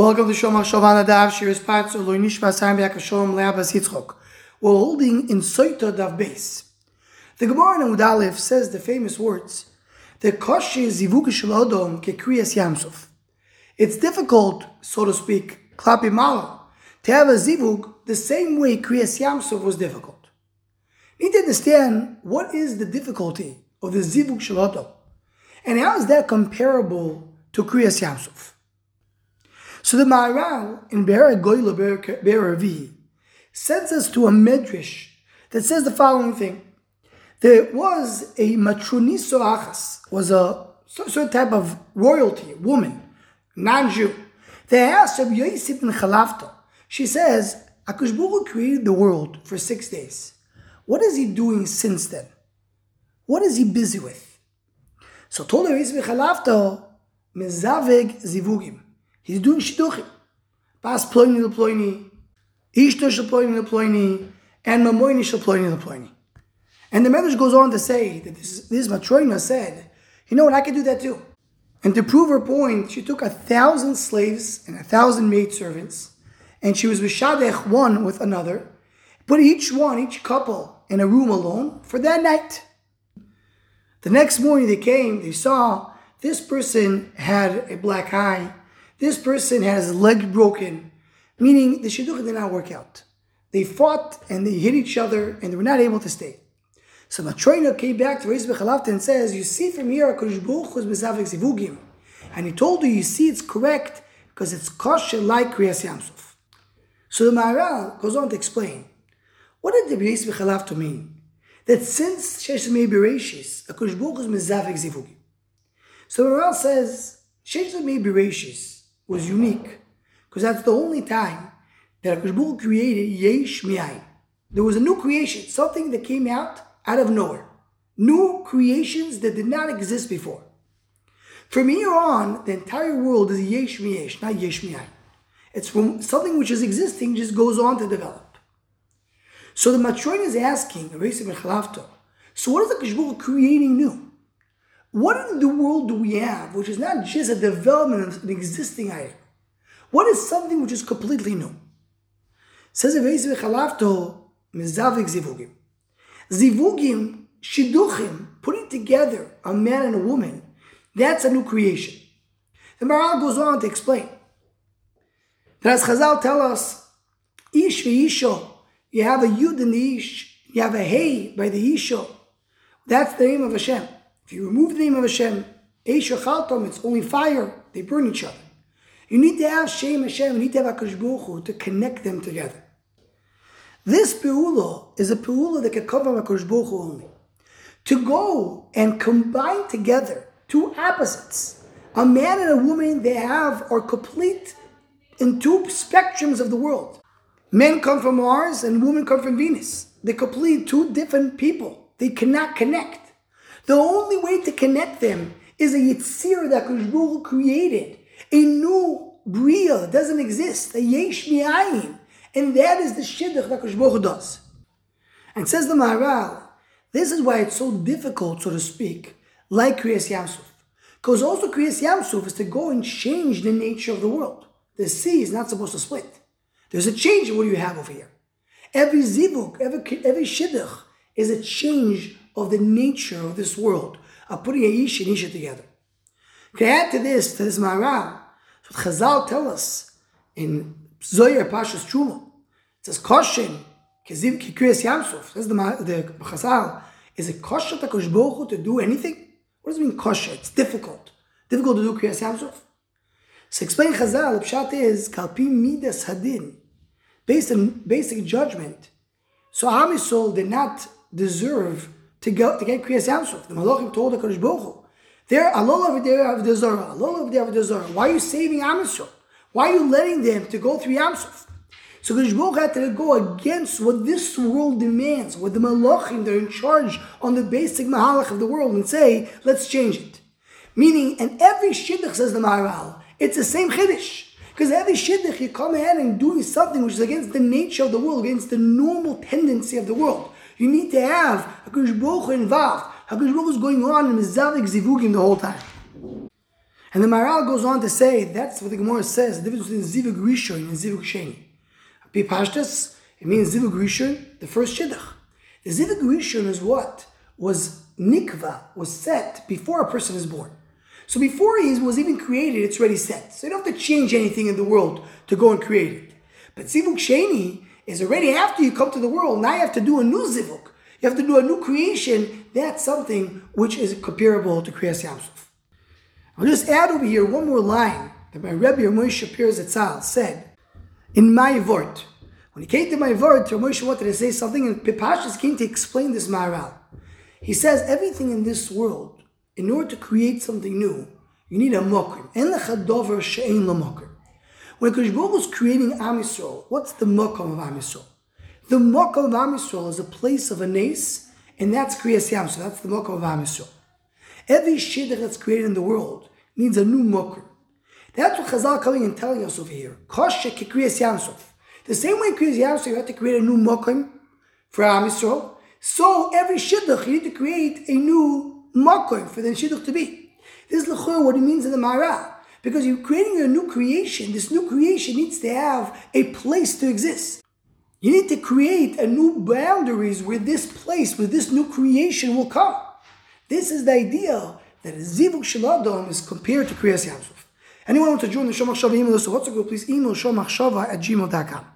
Welcome to Shom HaShavana Dav Shir Espatz Eloi Nishma Sam Yakashom Leabas Yitzchok. We're holding in Soita Dav. The Gemara in Udalef says the famous words, "The koshi zivug shalodom kekriyas yamsuf." It's difficult, so to speak, klapi malo, to have a zivug the same way kriyas yamsuf was difficult. You need to understand what is the difficulty of the zivug shalodom, and how is that comparable to kriyas yamsuf. So the Maharal in Be'er Goyla Be'er sends us to a medrash that says the following thing. There was a matroniso achas, was a certain type of royalty, woman, non-Jew. They asked Rabbi Yosef ben Chalafta. She says, Akush created the world for six days. What is he doing since then? What is he busy with? So told Rabbi Yosef ben Chalafta, mezaveg zivugim. He's doing shidduchim. Bas ploini leploini, ishto shel ploini leploini, and mamoini shel ploini leploini. And the Medrash goes on to say that this, this Matroina said, you know what, I could do that too. And to prove her point, she took a thousand slaves and a thousand maidservants, and she was vishadech one with another, put each one, each couple, in a room alone for that night. The next morning they came, they saw this person had a black eye, this person has his leg broken, meaning the shidduch did not work out. They fought and they hit each other and they were not able to stay. So Matroina came back to Reis Bechalafta and says, You see from here, HaKadosh Baruch Hu is Zivugim. And he told her, You see, it's correct because it's kosher like Kriyas Yamsuf. So the Maharal goes on to explain, what did the Reis Bechalafta mean? That since Shesh Mei Bereshis, HaKadosh Baruch Hu is Zivugim. So the Maharal says, Shesh Mei Bereshis, was unique because that's the only time that HaKadosh created Yesh Mi'ayin. There was a new creation, something that came out out of nowhere. New creations that did not exist before. From here on, the entire world is Yesh Mi'esh, not Yesh Mi'ayin. It's from something which is existing just goes on to develop. So the Matroin is asking, so what is the Kishbuk creating new? What in the world do we have which is not just a development of an existing item? What is something which is completely new? Says Zivugim. Zivugim, Shiduchim, putting together a man and a woman, that's a new creation. The Maharal goes on to explain that as Chazal tell us, Ish Isho, you have a Yud in the Ish, you have a Hey by the Isho. That's the name of Hashem. If you remove the name of Hashem, Eish it's only fire, they burn each other. You need to have Shem Hashem, you need to have HaKadosh Baruch Hu to connect them together. This Peula is a Peula that can cover HaKadosh Baruch Hu only. To go and combine together two opposites, a man and a woman they have are complete in two spectrums of the world. Men come from Mars and women come from Venus. They're complete two different people. They cannot connect. The only way to connect them is a Yitzir that Baruch created, a new Bria doesn't exist, a Yesh. And that is the Shidduch that Baruch does. And says the Maharal, this is why it's so difficult, so to speak, like Kriyas Yamsuf. Because also Kriyas Yamsuf is to go and change the nature of the world. The sea is not supposed to split. There's a change in what you have over here. Every zivuk, every, every shidduch is a change of the nature of this world, of putting a and Isha together. Can add to this, to this Maharal, what Chazal tell us in Zoyer Pashas Truma. It says, Koshin, Keziv Kikriyas Yamsuf. Says the, the Chazal, is it kosher to to do anything? What does it mean kosher? It's difficult. Difficult to do Kriyas Yamsuf. So explain Chazal, the pshat is, Kalpi Midas Hadin, based on basic judgment. So Am did not deserve to go to get Kriyas Yamsuf. The Malachim told the Baruch Hu, there, Allah over there of the Zorah, Allah over there of the Zorah. Why are you saving Am Why are you letting them to go through Yamsuf? So Kodesh Baruch had to go against what this world demands, what the Malachim, they're in charge on the basic Mahalach of the world, and say, let's change it. Meaning, and every Shidduch, says the Maharal, it's the same Chiddush. Because every shidduch, you come ahead and doing something which is against the nature of the world, against the normal tendency of the world. You need to have HaKadosh Baruch involved. HaKadosh Baruch is going on in Mizavik Zivugim the whole time. And the Maharal goes on to say that's what the Gemara says the difference between Zivug Rishon and Zivug Sheni. Pashtas, it means Zivug Rishon, the first Shidduch. The Zivug Rishon is what was nikva, was set before a person is born. So before he was even created, it's already set. So you don't have to change anything in the world to go and create it. But Zivug Sheni is already after you come to the world. Now you have to do a new zivuk. You have to do a new creation. That's something which is comparable to Kriyas Yamsuf. I'll just add over here one more line that my Rebbe Moshe Shapir said in my Vort. When he came to my Vort, Moshe wanted to say something, and Pipashas came to explain this Maharal. He says everything in this world in order to create something new, you need a mokrim. En lechadover she'en lo When Kodesh was creating Am Yisrael, what's the mokum of Am Yisrael? The mokum of Am Yisrael is a place of a nace, and that's Kriyas. So that's the mokum of Am Yisrael. Every shidduch that's created in the world needs a new mokrim. That's what Chazal coming and telling us over here. Kosher Kriyas Yamsuf. The same way Kriyas Yamsuf, you have to create a new mokim for Am Yisrael. So every shidduch, you need to create a new makoim for the shidduch to be. This is what it means in the Mara. Because you're creating a new creation. This new creation needs to have a place to exist. You need to create a new boundaries where this place, where this new creation will come. This is the idea that zivuk shaladom is compared to Kriyas Yamsuf. Anyone want to join the Shomach Shava email list? What's a good please email shomachshava at gmail.com.